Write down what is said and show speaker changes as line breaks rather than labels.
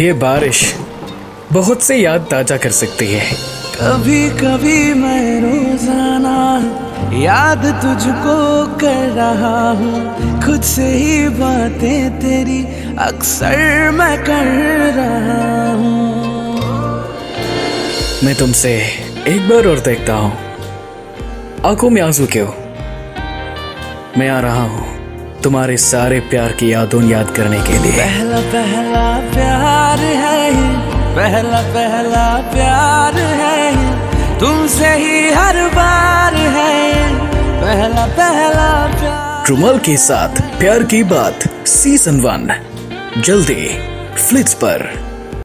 ये बारिश बहुत से याद ताज़ा कर सकती है।
कभी कभी मैं रोज़ाना याद तुझको कर रहा हूँ। खुद से ही बातें तेरी अक्सर मैं कर रहा हूँ।
मैं तुमसे एक बार और देखता हूँ। आँखों में आँसू क्यों? मैं आ रहा हूँ। तुम्हारे सारे प्यार की यादों याद करने के लिए।
पहला पहला प्यार है पहला पहला प्यार है तुमसे ही हर बार है। पहला पहला प्यार।
ट्रुमल के साथ प्यार की बात सीज़न वन जल्दी फ्लिक्स पर।